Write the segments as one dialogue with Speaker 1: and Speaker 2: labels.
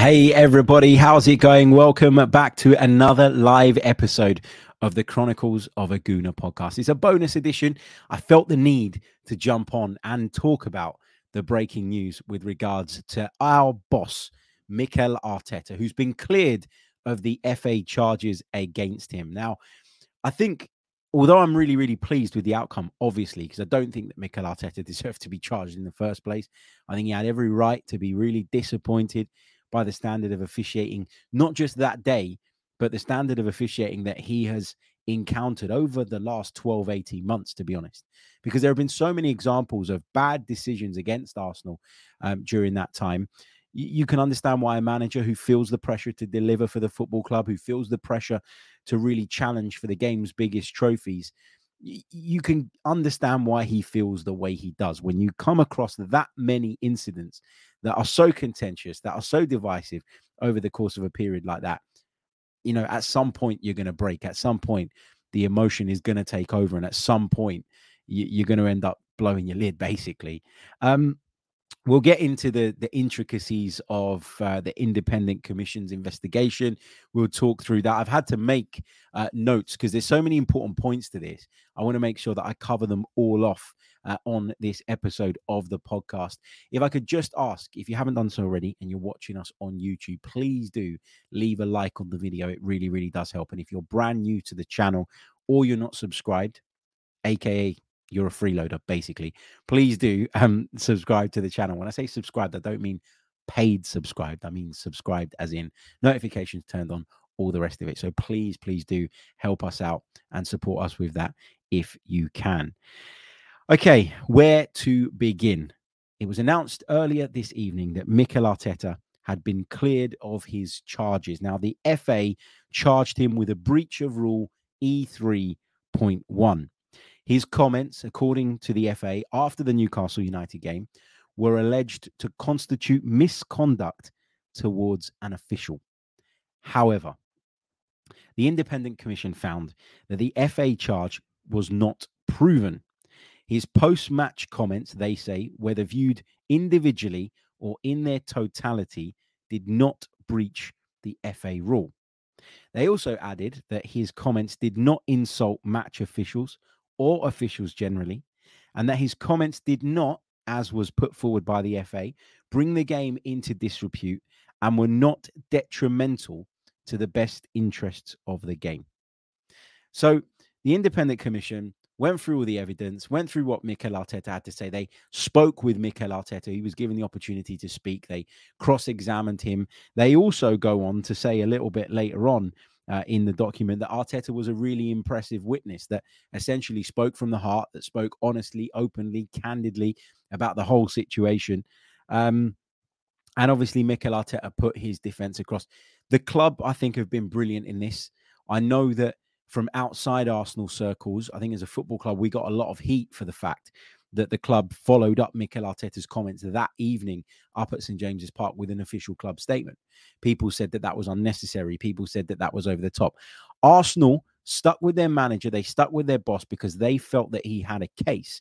Speaker 1: Hey, everybody, how's it going? Welcome back to another live episode of the Chronicles of a Gooner podcast. It's a bonus edition. I felt the need to jump on and talk about the breaking news with regards to our boss, Mikel Arteta, who's been cleared of the FA charges against him. Now, I think although I'm really, really pleased with the outcome, obviously, because I don't think that Mikel Arteta deserved to be charged in the first place. I think he had every right to be really disappointed by the standard of officiating, not just that day, but the standard of officiating that he has encountered over the last 12, 18 months, to be honest, because there have been so many examples of bad decisions against Arsenal um, during that time. You, can understand why a manager who feels the pressure to deliver for the football club, who feels the pressure to really challenge for the game's biggest trophies, you can understand why he feels the way he does when you come across that many incidents that are so contentious, that are so divisive over the course of a period like that. You know, at some point you're going to break. At some point, the emotion is going to take over, and at some point, you, are going to end up blowing your lid, basically. Um, we'll get into the the intricacies of uh, the independent commission's investigation. We'll talk through that. I've had to make uh, notes because there's so many important points to this. I want to make sure that i cover them all off uh, on this episode of the podcast. If i could just ask if you haven't done so already and you're watching us on youtube please do leave a like on the video. It really really does help. And if you're brand new to the channel or you're not subscribed aka you're a freeloader, basically. Please do um, subscribe to the channel. When I say subscribed, I don't mean paid subscribed. I mean subscribed as in notifications turned on, all the rest of it. So please, please do help us out and support us with that if you can. Okay, where to begin? It was announced earlier this evening that Mikel Arteta had been cleared of his charges. Now, the FA charged him with a breach of rule E3.1. His comments, according to the FA, after the Newcastle United game, were alleged to constitute misconduct towards an official. However, the Independent Commission found that the FA charge was not proven. His post match comments, they say, whether viewed individually or in their totality, did not breach the FA rule. They also added that his comments did not insult match officials or officials generally, and that his comments did not, as was put forward by the FA, bring the game into disrepute and were not detrimental to the best interests of the game. So the independent commission went through all the evidence, went through what Mikel Arteta had to say. They spoke with Mikel Arteta. He was given the opportunity to speak. They cross examined him. They also go on to say a little bit later on uh, in the document that Arteta was a really impressive witness that essentially spoke from the heart, that spoke honestly, openly, candidly about the whole situation. Um, and obviously, Mikel Arteta put his defense across. The club, I think, have been brilliant in this. I know that from outside Arsenal circles, I think as a football club, we got a lot of heat for the fact that the club followed up Mikel Arteta's comments that evening up at St James's Park with an official club statement. People said that that was unnecessary. People said that that was over the top. Arsenal stuck with their manager, they stuck with their boss because they felt that he had a case.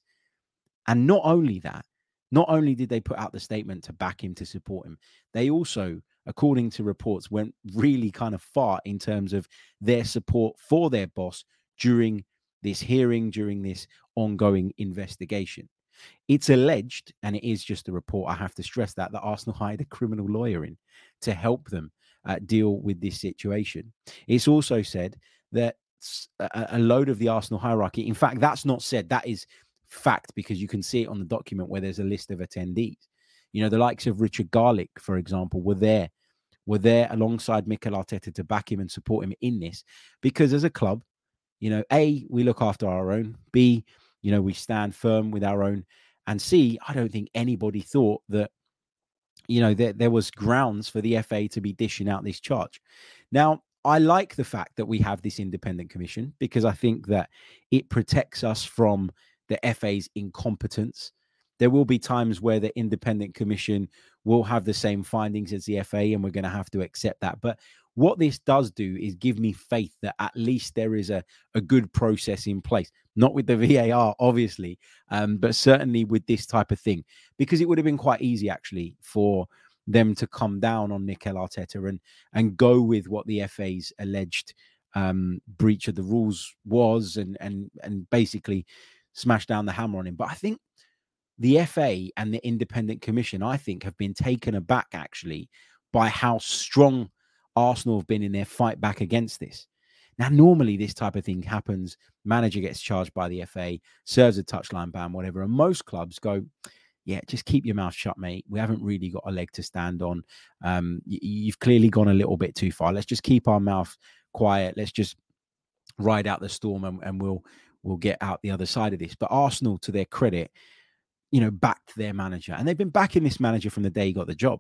Speaker 1: And not only that, not only did they put out the statement to back him, to support him, they also, according to reports, went really kind of far in terms of their support for their boss during this hearing, during this ongoing investigation. It's alleged, and it is just a report, I have to stress that, that Arsenal hired a criminal lawyer in to help them uh, deal with this situation. It's also said that a, a load of the Arsenal hierarchy, in fact, that's not said, that is fact because you can see it on the document where there's a list of attendees. You know, the likes of Richard Garlick, for example, were there, were there alongside Mikel Arteta to back him and support him in this because as a club, you know, A, we look after our own. B, you know, we stand firm with our own. And C, I don't think anybody thought that, you know, that there was grounds for the FA to be dishing out this charge. Now, I like the fact that we have this independent commission because I think that it protects us from the FA's incompetence. There will be times where the independent commission will have the same findings as the FA, and we're going to have to accept that. But what this does do is give me faith that at least there is a, a good process in place, not with the VAR, obviously, um, but certainly with this type of thing, because it would have been quite easy actually for them to come down on Mikel Arteta and and go with what the FA's alleged um, breach of the rules was, and and and basically smash down the hammer on him. But I think the FA and the Independent Commission, I think, have been taken aback actually by how strong Arsenal have been in their fight back against this. Now, normally this type of thing happens. Manager gets charged by the FA, serves a touchline ban, whatever. And most clubs go, yeah, just keep your mouth shut, mate. We haven't really got a leg to stand on. Um, you've clearly gone a little bit too far. Let's just keep our mouth quiet. Let's just ride out the storm and, and we'll we'll get out the other side of this. But Arsenal, to their credit, you know, backed their manager. And they've been backing this manager from the day he got the job.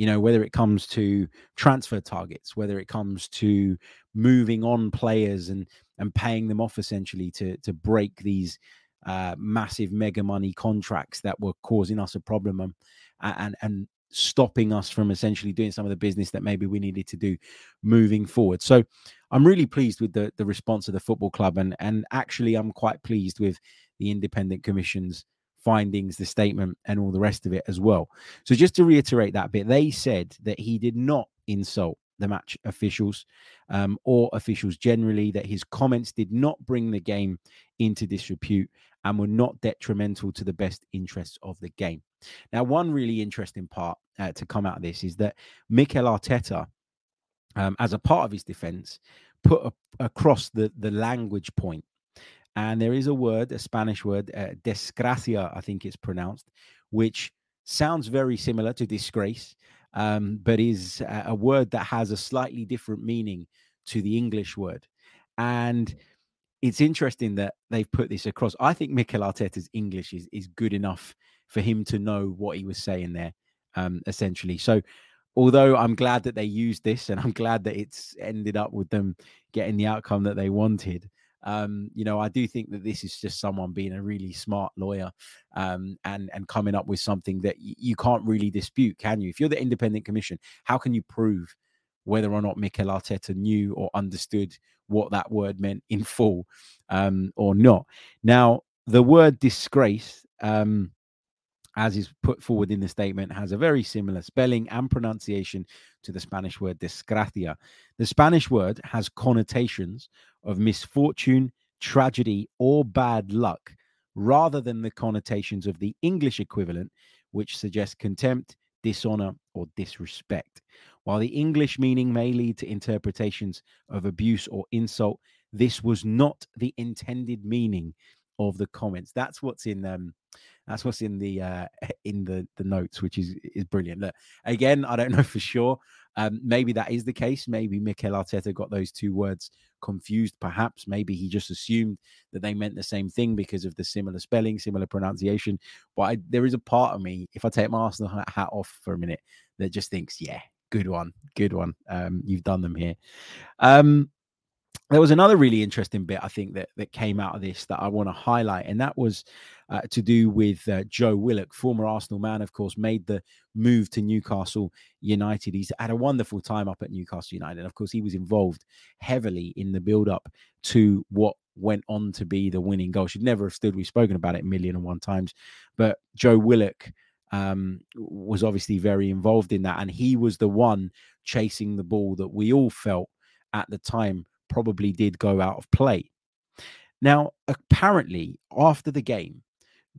Speaker 1: You know, whether it comes to transfer targets, whether it comes to moving on players and and paying them off essentially to to break these uh, massive mega money contracts that were causing us a problem and and and stopping us from essentially doing some of the business that maybe we needed to do moving forward. So I'm really pleased with the the response of the football club and and actually I'm quite pleased with the independent commission's findings, the statement, and all the rest of it as well. So just to reiterate that bit, they said that he did not insult the match officials um, or officials generally, that his comments did not bring the game into disrepute and were not detrimental to the best interests of the game. Now, one really interesting part uh, to come out of this is that Mikel Arteta, um, as a part of his defense, put a, across the, the language point. And there is a word, a Spanish word, uh, desgracia, I think it's pronounced, which sounds very similar to disgrace, um, but is a, word that has a slightly different meaning to the English word. And it's interesting that they've put this across. I think Mikel Arteta's English is is good enough for him to know what he was saying there, um, essentially. So, although I'm glad that they used this, and I'm glad that it's ended up with them getting the outcome that they wanted. Um, you know, I do think that this is just someone being a really smart lawyer um, and and coming up with something that y- you can't really dispute, can you? If you're the independent commission, how can you prove whether or not Mikel Arteta knew or understood what that word meant in full um, or not. Now, the word disgrace, um, as is put forward in the statement, has a very similar spelling and pronunciation to the Spanish word desgracia. The Spanish word has connotations of misfortune, tragedy, or bad luck, rather than the connotations of the English equivalent, which suggests contempt, dishonor, or disrespect. While the English meaning may lead to interpretations of abuse or insult, this was not the intended meaning of the comments. That's what's in um that's what's in the uh in the the notes, which is is brilliant. Look, again, I don't know for sure. Um, maybe that is the case. Maybe Mikel Arteta got those two words confused. Perhaps maybe he just assumed that they meant the same thing because of the similar spelling, similar pronunciation. But I, there is a part of me, if I take my Arsenal hat off for a minute, that just thinks, yeah, good one, good one. Um, you've done them here. Um, there was another really interesting bit I think that that came out of this that I want to highlight, and that was uh, to do with uh, Joe Willock, former Arsenal man, of course, made the move to Newcastle United. He's had a wonderful time up at Newcastle United, and of course, he was involved heavily in the build-up to what went on to be the winning goal. Should never have stood. We've spoken about it a million and one times, but Joe Willock um, was obviously very involved in that, and he was the one chasing the ball that we all felt at the time probably did go out of play. Now, apparently, after the game,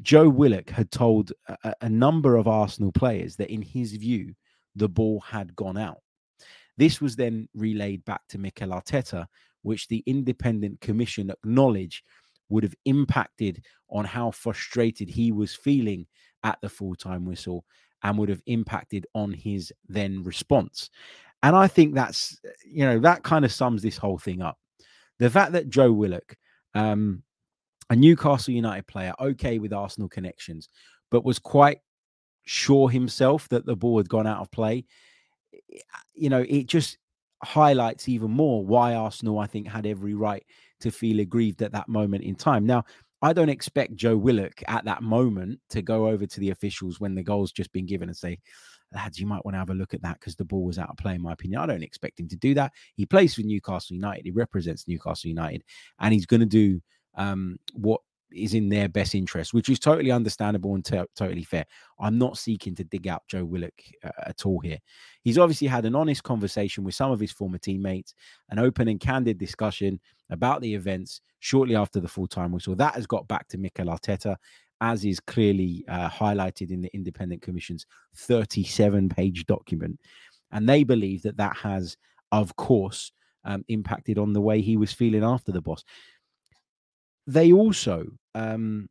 Speaker 1: Joe Willock had told a, a number of Arsenal players that, in his view, the ball had gone out. This was then relayed back to Mikel Arteta, which the independent commission acknowledged would have impacted on how frustrated he was feeling at the full time whistle and would have impacted on his then response. And I think that's, you know, that kind of sums this whole thing up. The fact that Joe Willock, um, a Newcastle United player, okay with Arsenal connections, but was quite sure himself that the ball had gone out of play, you know, it just highlights even more why Arsenal, I think, had every right to feel aggrieved at that moment in time. Now, I don't expect Joe Willock at that moment to go over to the officials when the goal's just been given and say, lads, you might want to have a look at that because the ball was out of play, in my opinion. I don't expect him to do that. He plays for Newcastle United, he represents Newcastle United, and he's going to do um, what is in their best interest, which is totally understandable and t- totally fair. I'm not seeking to dig out Joe Willock uh, at all here. He's obviously had an honest conversation with some of his former teammates, an open and candid discussion about the events shortly after the full time whistle. That has got back to Mikel Arteta, as is clearly uh, highlighted in the Independent Commission's 37 page document. And they believe that that has, of course, um, impacted on the way he was feeling after the boss. They also, um,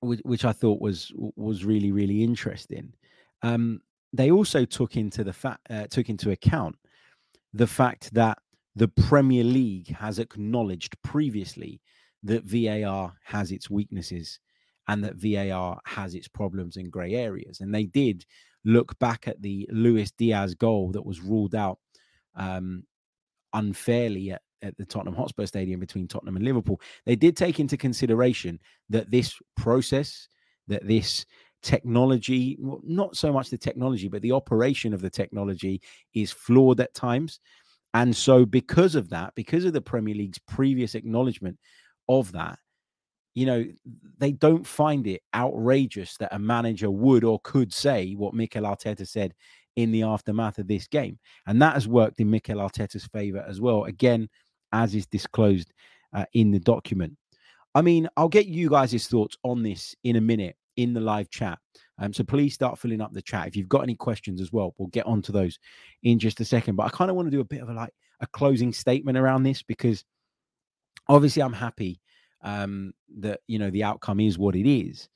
Speaker 1: which, I thought was was really really interesting. Um, they also took into the fact uh, took into account the fact that the Premier League has acknowledged previously that VAR has its weaknesses and that VAR has its problems and grey areas. And they did look back at the Luis Diaz goal that was ruled out um, unfairly at, at the Tottenham Hotspur Stadium between Tottenham and Liverpool. They did take into consideration that this process, that this technology, well, not so much the technology, but the operation of the technology is flawed at times. And so, because of that, because of the Premier League's previous acknowledgement of that, you know, they don't find it outrageous that a manager would or could say what Mikel Arteta said in the aftermath of this game. And that has worked in Mikel Arteta's favor as well, again, as is disclosed uh, in the document. I mean, I'll get you guys' thoughts on this in a minute in the live chat. Um, so please start filling up the chat. If you've got any questions as well, we'll get onto those in just a second. But I kind of want to do a bit of a like a closing statement around this because obviously I'm happy um, that you know the outcome is what it is.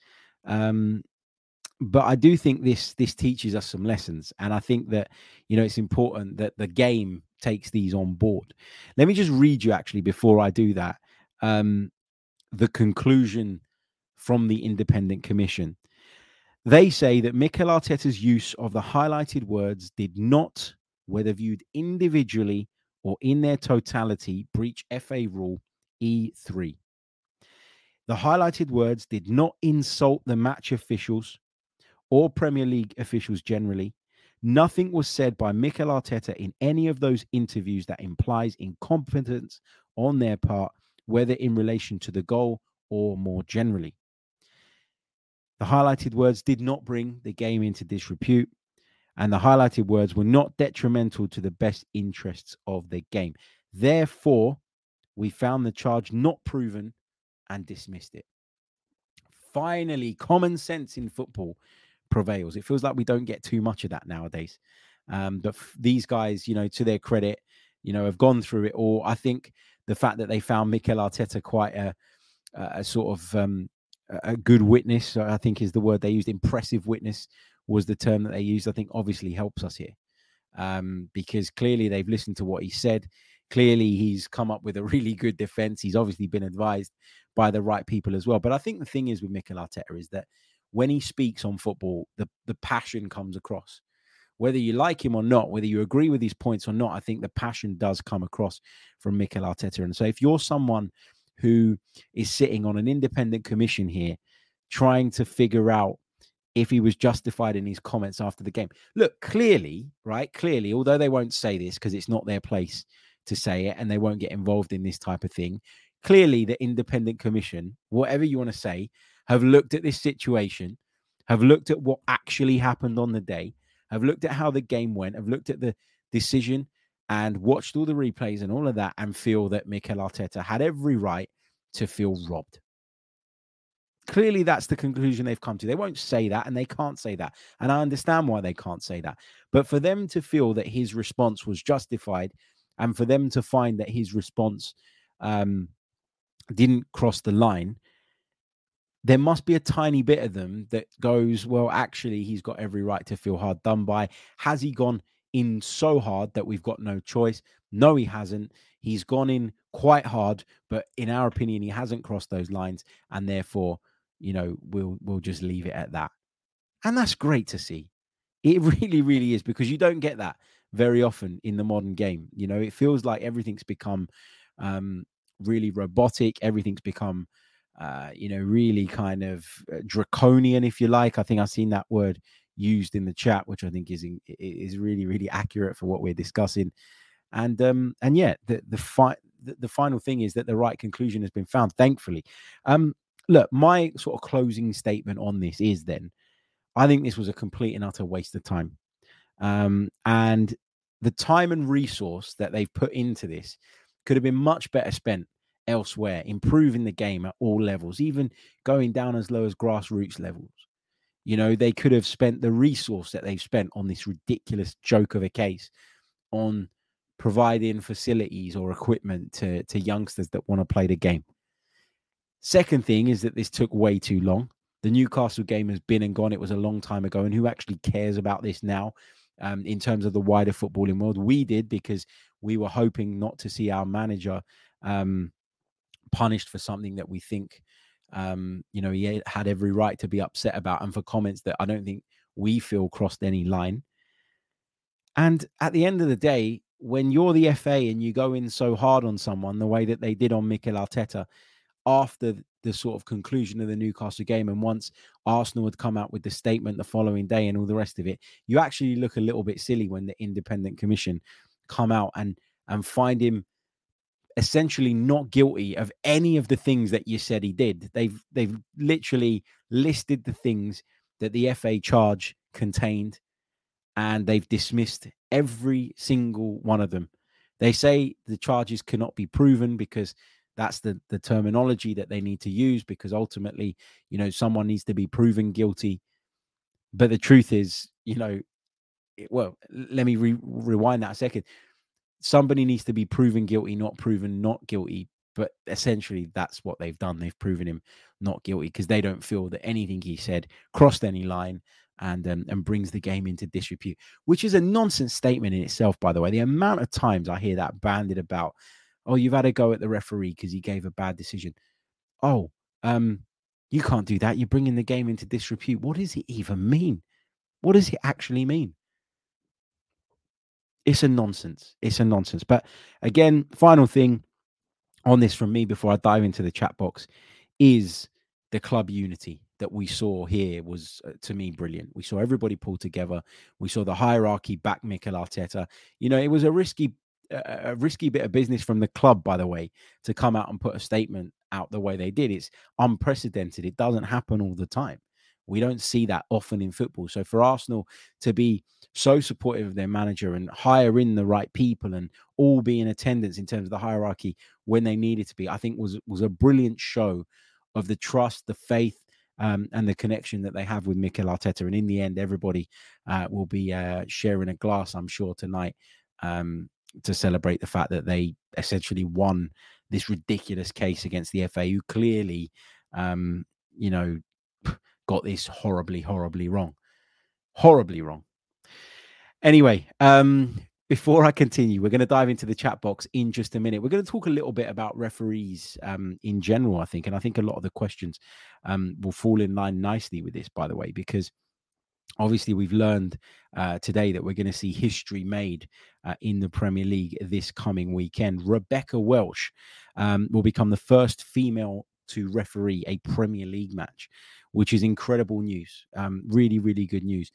Speaker 1: Um, but I do think this this teaches us some lessons, and I think that you know it's important that the game takes these on board. Let me just read you actually before I do that um, the conclusion from the independent commission. They say that Mikel Arteta's use of the highlighted words did not, whether viewed individually or in their totality, breach FA rule E3. The highlighted words did not insult the match officials or Premier League officials generally. Nothing was said by Mikel Arteta in any of those interviews that implies incompetence on their part, whether in relation to the goal or more generally. The highlighted words did not bring the game into disrepute, and the highlighted words were not detrimental to the best interests of the game. Therefore, we found the charge not proven and dismissed it. Finally, common sense in football prevails. It feels like we don't get too much of that nowadays. Um, but f- these guys, you know, to their credit, you know, have gone through it all. I think the fact that they found Mikel Arteta quite a, a sort of um, a good witness, I think is the word they used. Impressive witness was the term that they used. I think obviously helps us here um, because clearly they've listened to what he said. Clearly, he's come up with a really good defense. He's obviously been advised by the right people as well. But I think the thing is with Mikel Arteta is that when he speaks on football, the, the passion comes across. Whether you like him or not, whether you agree with his points or not, I think the passion does come across from Mikel Arteta. And so if you're someone who is sitting on an independent commission here trying to figure out if he was justified in his comments after the game. Look, clearly, right? Clearly, although they won't say this because it's not their place to say it and they won't get involved in this type of thing, clearly the independent commission, whatever you want to say, have looked at this situation, have looked at what actually happened on the day, have looked at how the game went, have looked at the decision and watched all the replays and all of that and feel that Mikel Arteta had every right to feel robbed. Clearly, that's the conclusion they've come to. They won't say that and they can't say that. And I understand why they can't say that. But for them to feel that his response was justified and for them to find that his response um, didn't cross the line, there must be a tiny bit of them that goes, well, actually, he's got every right to feel hard done by. Has he gone in so hard that we've got no choice. No, he hasn't. He's gone in quite hard, but in our opinion, he hasn't crossed those lines, and therefore, you know, we'll we'll just leave it at that. And that's great to see. It really, really is because you don't get that very often in the modern game. You know, it feels like everything's become um, really robotic. Everything's become, uh, you know, really kind of uh, draconian, if you like. I think I've seen that word used in the chat, which I think is in, is really really accurate for what we're discussing. And um and yeah, the the fi- the, the final thing is that the right conclusion has been found. Thankfully, um, look, my sort of closing statement on this is then I think this was a complete and utter waste of time. Um, and the time and resource that they've put into this could have been much better spent elsewhere, improving the game at all levels, even going down as low as grassroots levels. You know, they could have spent the resource that they've spent on this ridiculous joke of a case on providing facilities or equipment to, to youngsters that want to play the game. Second thing is that this took way too long. The Newcastle game has been and gone. It was a long time ago. And who actually cares about this now um, in terms of the wider footballing world? We did because we were hoping not to see our manager um, punished for something that we think, um, you know, he had every right to be upset about and for comments that I don't think we feel crossed any line. And at the end of the day, when you're the FA and you go in so hard on someone the way that they did on Mikel Arteta, after the sort of conclusion of the Newcastle game. And once Arsenal had come out with the statement the following day and all the rest of it, you actually look a little bit silly when the independent commission come out and and find him essentially not guilty of any of the things that you said he did. They've they've literally listed the things that the FA charge contained and they've dismissed every single one of them. They say the charges cannot be proven because that's the the terminology that they need to use because ultimately you know someone needs to be proven guilty. But the truth is you know it, well let me re- rewind that a second. Somebody needs to be proven guilty not proven not guilty but essentially that's what they've done. They've proven him not guilty because they don't feel that anything he said crossed any line and um, and brings the game into disrepute which is a nonsense statement in itself by the way. The amount of times i hear that banded about oh, you've had a go at the referee because he gave a bad decision. Oh, um, you can't do that. You're bringing the game into disrepute. What does it even mean? What does it actually mean? It's a nonsense. It's a nonsense. But again, final thing on this from me before I dive into the chat box is the club unity that we saw here was uh, to me brilliant. We saw everybody pull together. We saw the hierarchy back Mikel Arteta. You know, it was a risky a risky bit of business from the club, by the way, to come out and put a statement out the way they did. It's unprecedented. It doesn't happen all the time. We don't see that often in football. So for Arsenal to be so supportive of their manager and hire in the right people and all be in attendance in terms of the hierarchy when they needed to be, I think was was a brilliant show of the trust, the faith, um, and the connection that they have with Mikel Arteta. And in the end, everybody uh, will be uh, sharing a glass, I'm sure, tonight um, to celebrate the fact that they essentially won this ridiculous case against the FA, who clearly, um, you know, got this horribly, horribly wrong. Horribly wrong. Anyway, um, before I continue, we're going to dive into the chat box in just a minute. We're going to talk a little bit about referees um, in general, I think. And I think a lot of the questions um, will fall in line nicely with this, by the way, because obviously we've learned uh, today that we're going to see history made uh, in the Premier League this coming weekend. Rebecca Welch um, will become the first female to referee a Premier League match, which is incredible news. Um, really, really good news.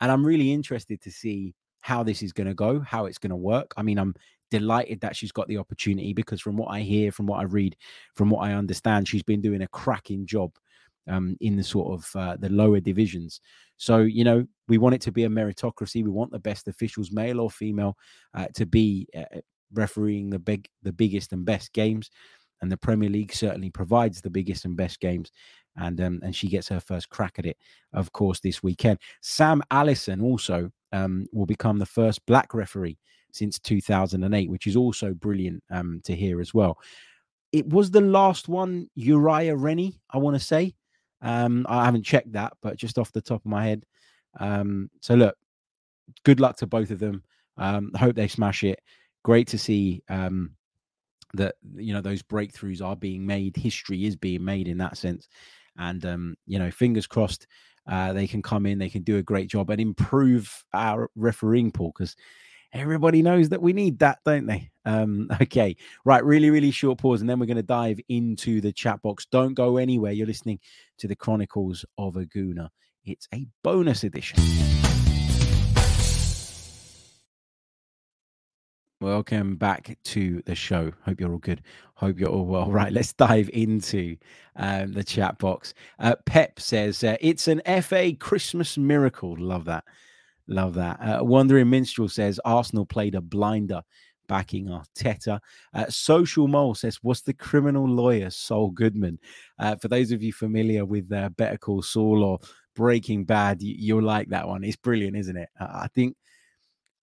Speaker 1: And I'm really interested to see how this is going to go, how it's going to work. I mean, I'm delighted that she's got the opportunity because from what I hear, from what I read, from what I understand, she's been doing a cracking job um, in the sort of uh, the lower divisions. So you know, we want it to be a meritocracy. We want the best officials, male or female, uh, to be uh, refereeing the big, the biggest and best games. And the Premier League certainly provides the biggest and best games, and um, and she gets her first crack at it, of course, this weekend. Sam Allison also um, will become the first black referee since 2008, which is also brilliant um, to hear as well. It was the last one, Uriah Rennie, I want to say, um, I haven't checked that, but just off the top of my head. Um, so look, good luck to both of them. Um, hope they smash it. Great to see um, that you know those breakthroughs are being made. History is being made in that sense, and um, you know, fingers crossed. Uh, they can come in, they can do a great job and improve our refereeing pool because everybody knows that we need that, don't they? Um, okay, right. Really, really short pause, and then we're going to dive into the chat box. Don't go anywhere. You're listening to the Chronicles of a Gooner. It's a bonus edition. Welcome back to the show. Hope you're all good. Hope you're all well. Right, let's dive into um, the chat box. Uh, Pep says uh, it's an FA Christmas miracle. Love that. Love that. Uh, Wandering Minstrel says Arsenal played a blinder backing Arteta. Uh, Social Mole says, What's the criminal lawyer, Saul Goodman? Uh, for those of you familiar with uh, Better Call Saul or Breaking Bad, you, you'll like that one. It's brilliant, isn't it? I think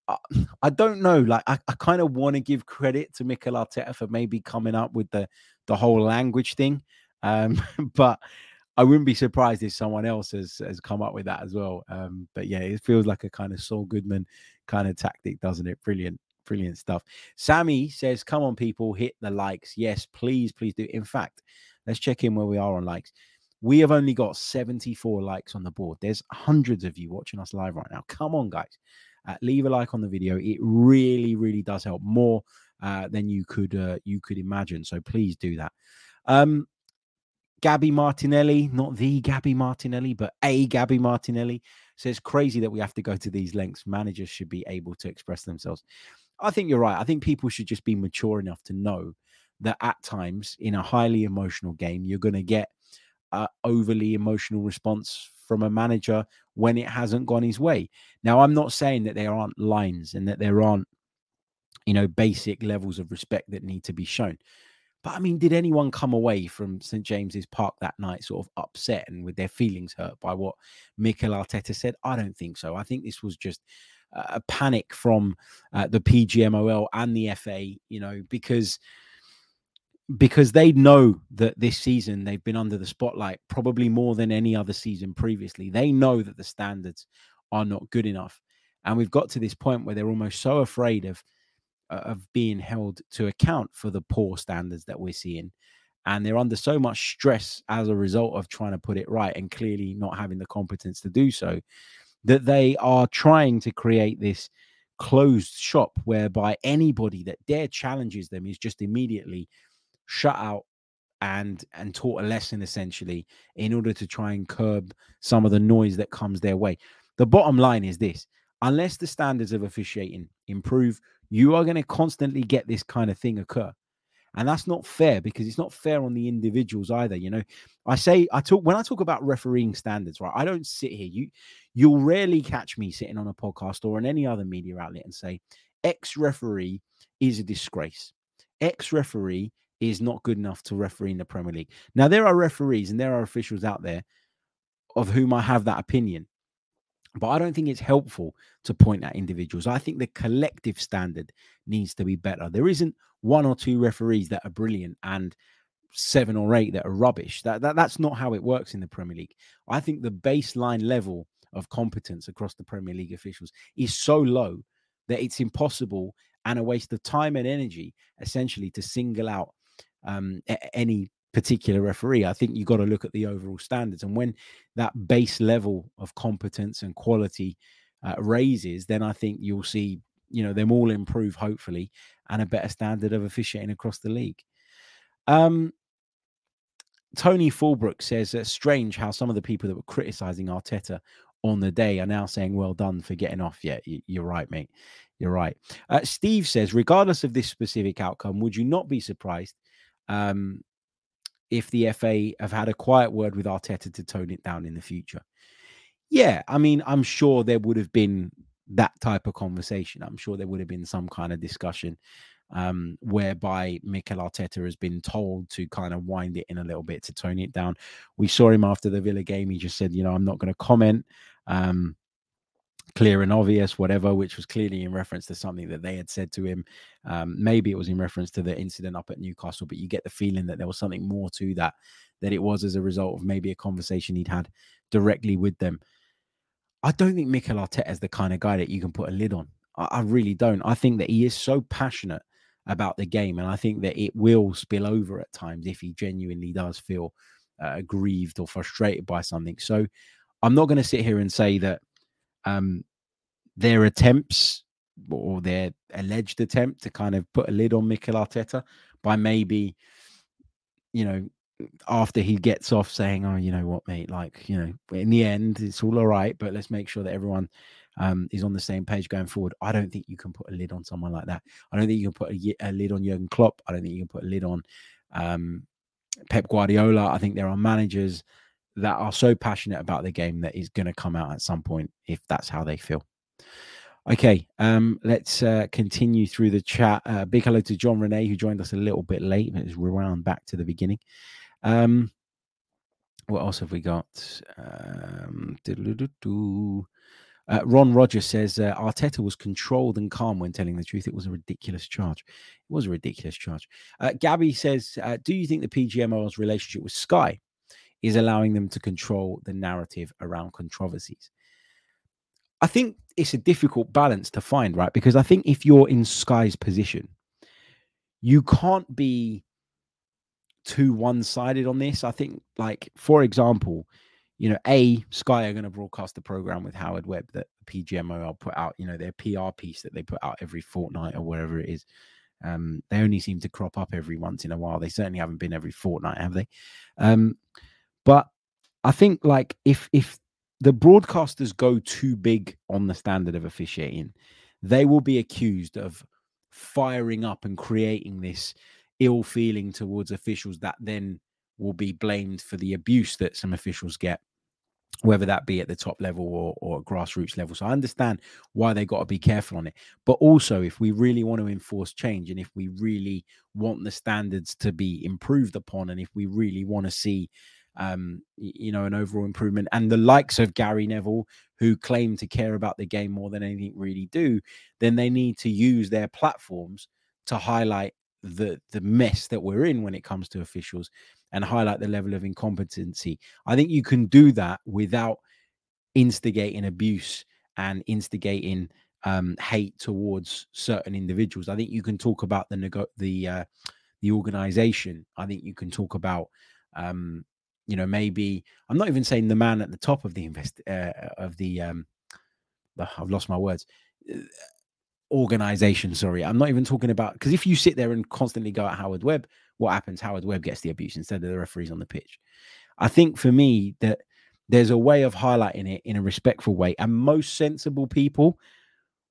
Speaker 1: I don't know. Like, I, I kind of want to give credit to Mikel Arteta for maybe coming up with the the whole language thing, um, but I wouldn't be surprised if someone else has has come up with that as well. Um, but yeah, it feels like a kind of Saul Goodman kind of tactic, doesn't it? Brilliant, brilliant stuff. Sammy says, "Come on, people, hit the likes. Yes, please, please do. In fact, let's check in where we are on likes." We have only got 74 likes on the board. There's hundreds of you watching us live right now. Come on, guys uh, leave a like on the video. It really, really does help more uh, than you could uh, you could imagine. So please do that. Um, Gabby Martinelli, not the Gabby Martinelli, but a Gabby Martinelli says crazy that we have to go to these lengths. Managers should be able to express themselves. I think you're right. I think people should just be mature enough to know that at times in a highly emotional game, you're going to get uh, overly emotional response from a manager when it hasn't gone his way. Now, I'm not saying that there aren't lines and that there aren't, you know, basic levels of respect that need to be shown. But I mean, did anyone come away from St James's Park that night sort of upset and with their feelings hurt by what Mikel Arteta said? I don't think so. I think this was just a panic from uh, the PGMOL and the FA, you know, because because they know that this season they've been under the spotlight probably more than any other season previously. They know that the standards are not good enough. And we've got to this point where they're almost so afraid of of being held to account for the poor standards that we're seeing. And they're under so much stress as a result of trying to put it right and clearly not having the competence to do so that they are trying to create this closed shop whereby anybody that dare challenges them is just immediately shut out and and taught a lesson essentially in order to try and curb some of the noise that comes their way. The bottom line is this unless the standards of officiating improve, you are going to constantly get this kind of thing occur. And that's not fair because it's not fair on the individuals either. You know, I say I talk when I talk about refereeing standards, right? I don't sit here. You you'll rarely catch me sitting on a podcast or in any other media outlet and say, X referee is a disgrace. X referee is not good enough to referee in the Premier League. Now, there are referees and there are officials out there of whom I have that opinion, but I don't think it's helpful to point at individuals. I think the collective standard needs to be better. There isn't one or two referees that are brilliant and seven or eight that are rubbish. That, that that's not how it works in the Premier League. I think the baseline level of competence across the Premier League officials is so low that it's impossible and a waste of time and energy essentially to single out um, any particular referee. I think you've got to look at the overall standards. And when that base level of competence and quality uh, raises, then I think you'll see, you know, them all improve, hopefully, and a better standard of officiating across the league. Um, Tony Fulbrook says it's strange how some of the people that were criticizing Arteta on the day are now saying, well done for getting off. Yeah, you're right, mate. You're right. Uh, Steve says, regardless of this specific outcome, would you not be surprised um, if the FA have had a quiet word with Arteta to tone it down in the future. Yeah, I mean, I'm sure there would have been that type of conversation. I'm sure there would have been some kind of discussion um, whereby Mikel Arteta has been told to kind of wind it in a little bit to tone it down. We saw him after the Villa game. He just said, you know, I'm not going to comment. Um, clear and obvious, whatever, which was clearly in reference to something that they had said to him. Um, maybe it was in reference to the incident up at Newcastle, but you get the feeling that there was something more to that, that it was as a result of maybe a conversation he'd had directly with them. I don't think Mikel Arteta is the kind of guy that you can put a lid on. I, I really don't. I think that he is so passionate about the game, and I think that it will spill over at times if he genuinely does feel uh, aggrieved or frustrated by something. So I'm not going to sit here and say that um, their attempts or their alleged attempt to kind of put a lid on Mikel Arteta by maybe, you know, after he gets off saying, "Oh, you know what, mate? Like, you know, in the end, it's all all right, but let's make sure that everyone um, is on the same page going forward, I don't think you can put a lid on someone like that. I don't think you can put a, a lid on Jurgen Klopp. I don't think you can put a lid on um, Pep Guardiola. I think there are managers that are so passionate about the game that is going to come out at some point if that's how they feel. Okay, um, let's uh, continue through the chat. Uh, big hello to John Renee, who joined us a little bit late, but is rewound back to the beginning. Um, what else have we got? Um, uh, Ron Rogers says uh, Arteta was controlled and calm when telling the truth. It was a ridiculous charge. It was a ridiculous charge. Uh, Gabby says, uh, Do you think the PGMOL's relationship with Sky is allowing them to control the narrative around controversies? I think it's a difficult balance to find, right? Because I think if you're in Sky's position, you can't be too one sided on this. I think, like, for example, you know, A, Sky are going to broadcast the program with Howard Webb that PGMOL put out, you know, their PR piece that they put out every fortnight or whatever it is. Um, they only seem to crop up every once in a while. They certainly haven't been every fortnight, have they? Um, but I think like if if the broadcasters go too big on the standard of officiating, they will be accused of firing up and creating this ill feeling towards officials that then will be blamed for the abuse that some officials get whether that be at the top level or, or grassroots level. So I understand why they got to be careful on it. But also, if we really want to enforce change and if we really want the standards to be improved upon, and if we really want to see, um, you know, an overall improvement, and the likes of Gary Neville, who claim to care about the game more than anything really do, then they need to use their platforms to highlight the the mess that we're in when it comes to officials and highlight the level of incompetency. I think you can do that without instigating abuse and instigating um, hate towards certain individuals. I think you can talk about the the uh, the organization. I think you can talk about um, you know maybe I'm not even saying the man at the top of the invest uh, of the um, I've lost my words uh, organization. Sorry, I'm not even talking about because if you sit there and constantly go at Howard Webb, what happens? Howard Webb gets the abuse instead of the referees on the pitch. I think for me that there's a way of highlighting it in a respectful way, and most sensible people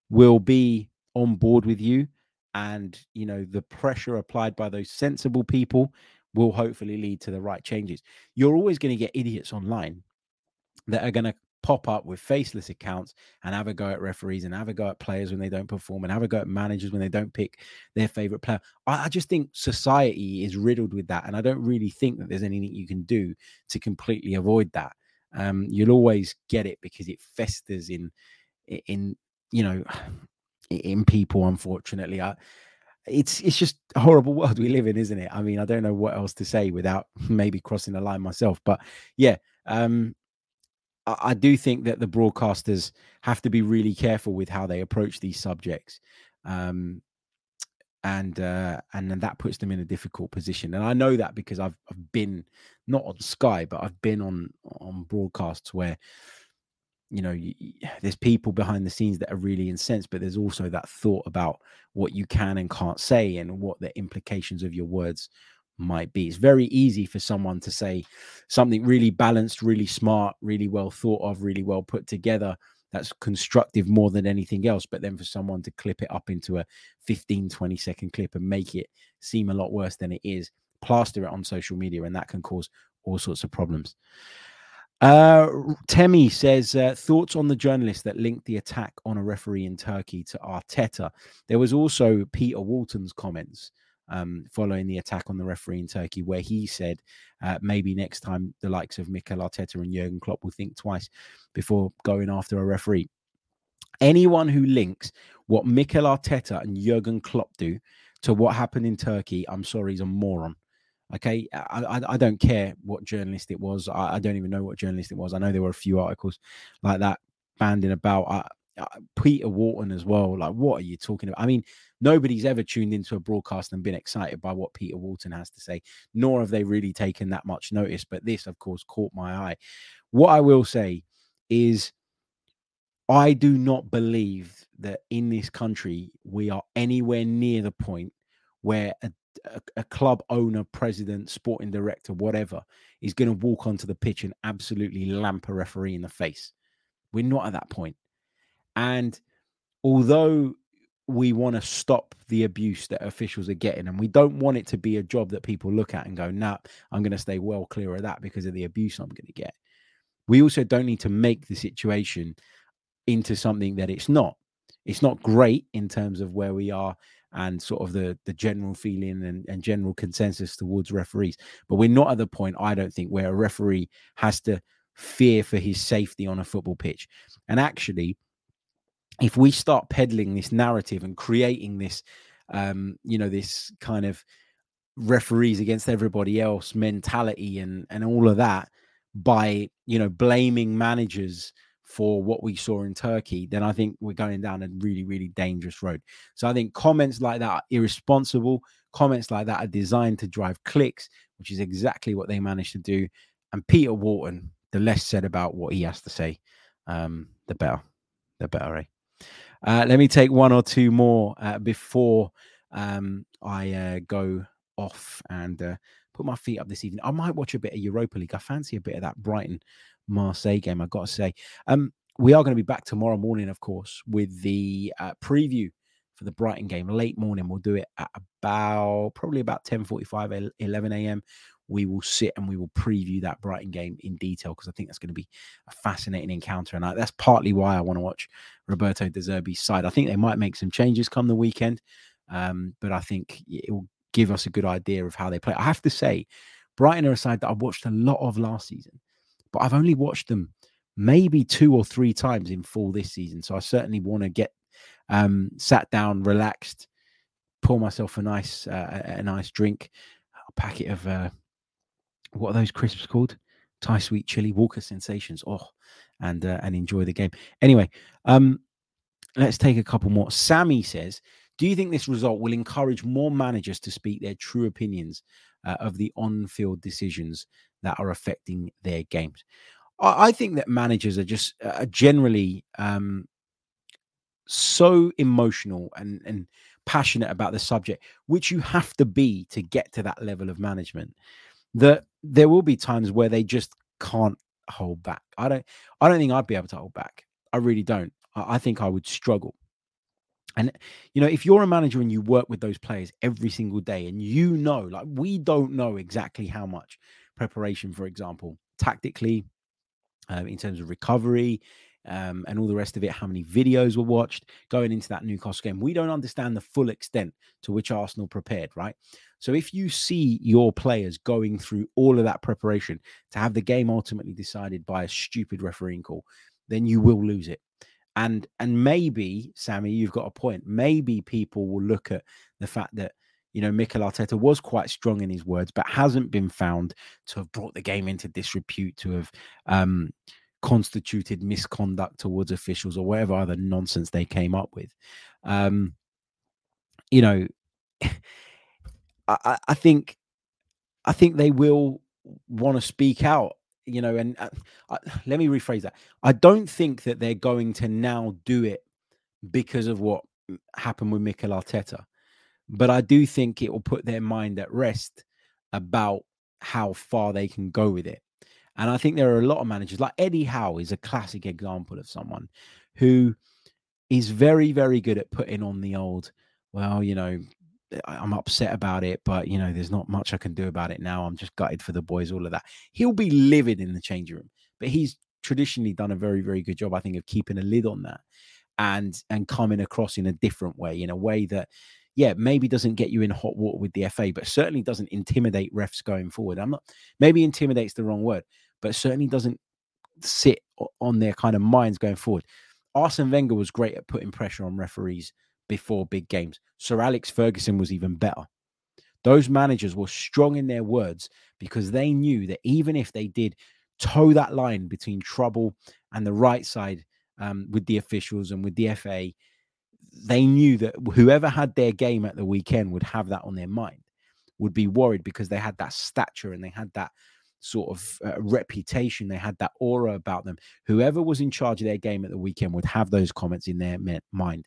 Speaker 1: will be on board with you. And you know, the pressure applied by those sensible people will hopefully lead to the right changes. You're always going to get idiots online that are going to pop up with faceless accounts and have a go at referees and have a go at players when they don't perform and have a go at managers when they don't pick their favorite player. I, I, just think society is riddled with that. And I don't really think that there's anything you can do to completely avoid that. Um, you'll always get it because it festers in, in, you know, in people, unfortunately. I, it's it's just a horrible world we live in, isn't it? I mean, I don't know what else to say without maybe crossing the line myself. But yeah, um, I, do think that the broadcasters have to be really careful with how they approach these subjects. Um, and uh, and then that puts them in a difficult position. And I know that because I've I've been not on Sky, but I've been on on broadcasts where you know you, there's people behind the scenes that are really incensed, but there's also that thought about what you can and can't say and what the implications of your words might be. It's very easy for someone to say something really balanced, really smart, really well thought of, really well put together that's constructive more than anything else. But then for someone to clip it up into a 15, 20 second clip and make it seem a lot worse than it is, plaster it on social media, and that can cause all sorts of problems. Uh, Temi says uh, thoughts on the journalist that linked the attack on a referee in Turkey to Arteta. There was also Peter Walton's comments um, following the attack on the referee in Turkey, where he said uh, maybe next time the likes of Mikel Arteta and Jurgen Klopp will think twice before going after a referee. Anyone who links what Mikel Arteta and Jurgen Klopp do to what happened in Turkey, I'm sorry, he's a moron. Okay, I, I, I don't care what journalist it was. I, I, don't even know what journalist it was. I know there were a few articles like that banding about. I, uh, Peter Walton as well. Like, what are you talking about? I mean, nobody's ever tuned into a broadcast and been excited by what Peter Walton has to say, nor have they really taken that much notice. But this, of course, caught my eye. What I will say is, I do not believe that in this country we are anywhere near the point where a, a, a club owner, president, sporting director, whatever, is going to walk onto the pitch and absolutely lamp a referee in the face. We're not at that point And although we want to stop the abuse that officials are getting, and we don't want it to be a job that people look at and go, nah, I'm going to stay well clear of that because of the abuse I'm going to get. We also don't need to make the situation into something that it's not. It's not great in terms of where we are and sort of the the general feeling and, and general consensus towards referees. But we're not at the point, I don't think, where a referee has to fear for his safety on a football pitch. And actually, if we start peddling this narrative and creating this, um, you know, this kind of referees against everybody else mentality and and all of that by you know blaming managers for what we saw in Turkey, then I think we're going down a really, really dangerous road. So I think comments like that are irresponsible. Comments like that are designed to drive clicks, which is exactly what they managed to do. And Peter Walton, the less said about what he has to say, um, the better. The better, eh? Uh, let me take one or two more uh, before um, I uh, go off and uh, put my feet up this evening. I might watch a bit of Europa League. I fancy a bit of that Brighton Marseille game, I've got to say. Um, we are going to be back tomorrow morning, of course, with the uh, preview for the Brighton game. Late morning, we'll do it at about probably about 10 45, 11 a.m we will sit and we will preview that Brighton game in detail because I think that's going to be a fascinating encounter. And I, that's partly why I want to watch Roberto De Zerbi's side. I think they might make some changes come the weekend, um, but I think it will give us a good idea of how they play. I have to say, Brighton are a side that I've watched a lot of last season, but I've only watched them maybe two or three times in full this season. So I certainly want to get um, sat down, relaxed, pour myself a nice uh, a nice drink, a packet of uh, what are those crisps called? Thai sweet chili Walker sensations. Oh, and uh, and enjoy the game. Anyway, um, let's take a couple more. Sammy says, "Do you think this result will encourage more managers to speak their true opinions uh, of the on-field decisions that are affecting their games?" I, I think that managers are just uh, generally um, so emotional and and passionate about the subject, which you have to be to get to that level of management that there will be times where they just can't hold back. I don't I don't think I'd be able to hold back. I really don't. I, I think I would struggle. And you know, if you're a manager and you work with those players every single day and you know, like we don't know exactly how much preparation, for example, tactically, um, in terms of recovery, um, and all the rest of it, how many videos were watched going into that Newcastle game. We don't understand the full extent to which Arsenal prepared, right? So if you see your players going through all of that preparation to have the game ultimately decided by a stupid refereeing call, then you will lose it. And and maybe, Sammy, you've got a point. Maybe people will look at the fact that you know, Mikel Arteta was quite strong in his words, but hasn't been found to have brought the game into disrepute, to have um, constituted misconduct towards officials or whatever other nonsense they came up with. Um, you know, I, I think I think they will want to speak out. You know, and uh, uh, let me rephrase that. I don't think that they're going to now do it because of what happened with Mikel Arteta, but I do think it will put their mind at rest about how far they can go with it. And I think there are a lot of managers, like Eddie Howe is a classic example of someone who is very, very good at putting on the old, well, you know, eh, I'm upset about it, but you know, there's not much I can do about it now. I'm just gutted for the boys, all of that. He'll be livid in the changing room, but he's traditionally done a very, very good job, I think, of keeping a lid on that and and coming across in a different way, in a way that yeah, maybe doesn't get you in hot water with the FA, but certainly doesn't intimidate refs going forward. I'm not maybe intimidates the wrong word, but certainly doesn't sit on their kind of minds going forward. Arsene Wenger was great at putting pressure on referees before big games. Sir Alex Ferguson was even better. Those managers were strong in their words because they knew that even if they did toe that line between trouble and the right side um, with the officials and with the FA, they knew that whoever had their game at the weekend would have that on their mind, would be worried because they had that stature and they had that sort of uh, reputation. They had that aura about them. Whoever was in charge of their game at the weekend would have those comments in their mind.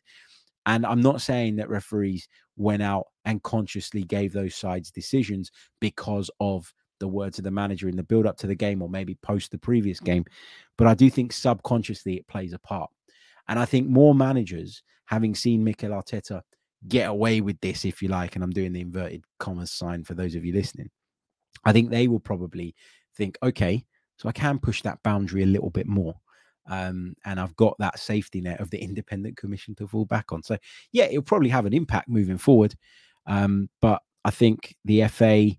Speaker 1: And I'm not saying that referees went out and consciously gave those sides decisions because of the words of the manager in the build up to the game or maybe post the previous game. But I do think subconsciously it plays a part. And I think more managers, having seen Mikel Arteta get away with this, if you like, and I'm doing the inverted commas sign for those of you listening, I think they will probably think, okay, so I can push that boundary a little bit more. Um, and I've got that safety net of the independent commission to fall back on. So, yeah, it'll probably have an impact moving forward. Um, but I think the FA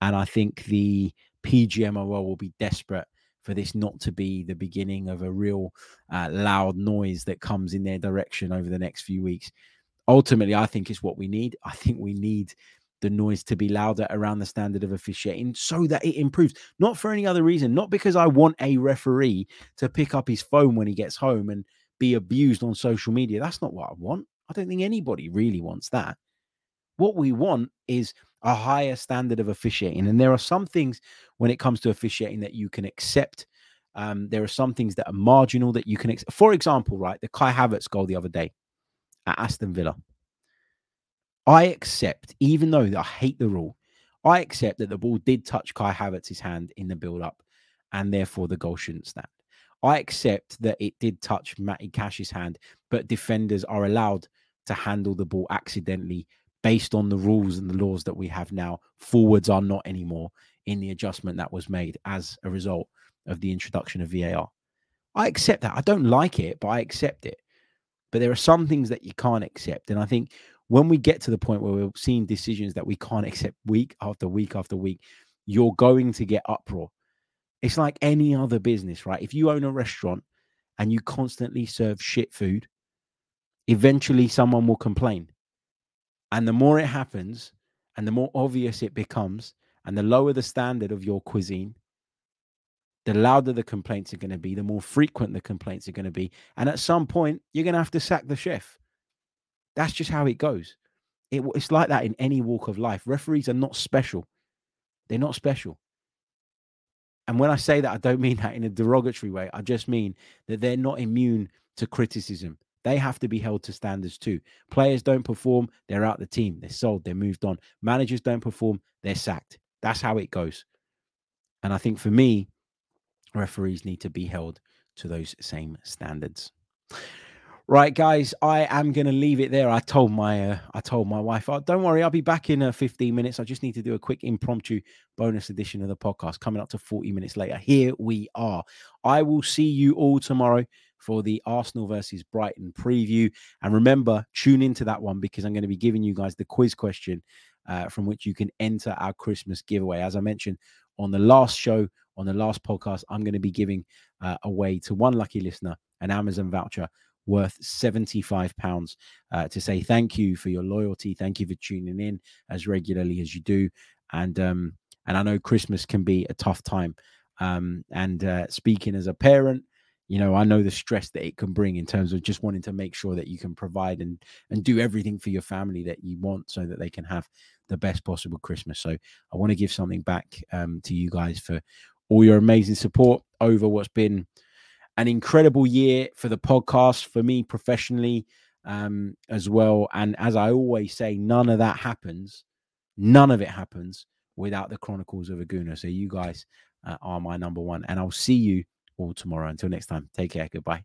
Speaker 1: and I think the PGMOL will be desperate for this not to be the beginning of a real uh, loud noise that comes in their direction over the next few weeks. Ultimately, I think it's what we need. I think we need the noise to be louder around the standard of officiating so that it improves, not for any other reason, not because I want a referee to pick up his phone when he gets home and be abused on social media. That's not what I want. I don't think anybody really wants that. What we want is a higher standard of officiating. And there are some things when it comes to officiating that you can accept. Um, there are some things that are marginal that you can, accept. for example, right, the Kai Havertz goal the other day at Aston Villa. I accept, even though I hate the rule, I accept that the ball did touch Kai Havertz's hand in the build up, and therefore the goal shouldn't stand. I accept that it did touch Matty Cash's hand, but defenders are allowed to handle the ball accidentally based on the rules and the laws that we have now. Forwards are not anymore in the adjustment that was made as a result of the introduction of VAR. I accept that. I don't like it, but I accept it. But there are some things that you can't accept. And I think when we get to the point where we're seeing decisions that we can't accept week after week after week, you're going to get uproar. It's like any other business, right? If you own a restaurant and you constantly serve shit food, eventually someone will complain. And the more it happens, and the more obvious it becomes, and the lower the standard of your cuisine, the louder the complaints are going to be, the more frequent the complaints are going to be. And at some point, you're going to have to sack the chef. That's just how it goes. It, it's like that in any walk of life. Referees are not special. They're not special. And when I say that, I don't mean that in a derogatory way. I just mean that they're not immune to criticism. They have to be held to standards too. Players don't perform, they're out the team. They're sold, they're moved on. Managers don't perform, they're sacked. That's how it goes. And I think for me, referees need to be held to those same standards. Right, guys, I am going to leave it there. I told my uh, I told my wife, oh, don't worry, I'll be back in uh, 15 minutes. I just need to do a quick impromptu bonus edition of the podcast coming up to 40 minutes later. Here we are. I will see you all tomorrow for the Arsenal versus Brighton preview. And remember, tune into that one because I'm going to be giving you guys the quiz question uh, from which you can enter our Christmas giveaway. As I mentioned on the last show, on the last podcast, I'm going to be giving uh, away to one lucky listener an Amazon voucher worth 75 pounds uh, to say thank you for your loyalty thank you for tuning in as regularly as you do and um and i know christmas can be a tough time um and uh, speaking as a parent you know i know the stress that it can bring in terms of just wanting to make sure that you can provide and and do everything for your family that you want so that they can have the best possible christmas. So i want to give something back um, to you guys for all your amazing support over what's been an incredible year for the podcast for me professionally um, as well. And as i always say none of that happens none of it happens without the chronicles of a Gooner. So you guys uh, are my number one. And i'll see you all tomorrow. Until next time, take care. Goodbye.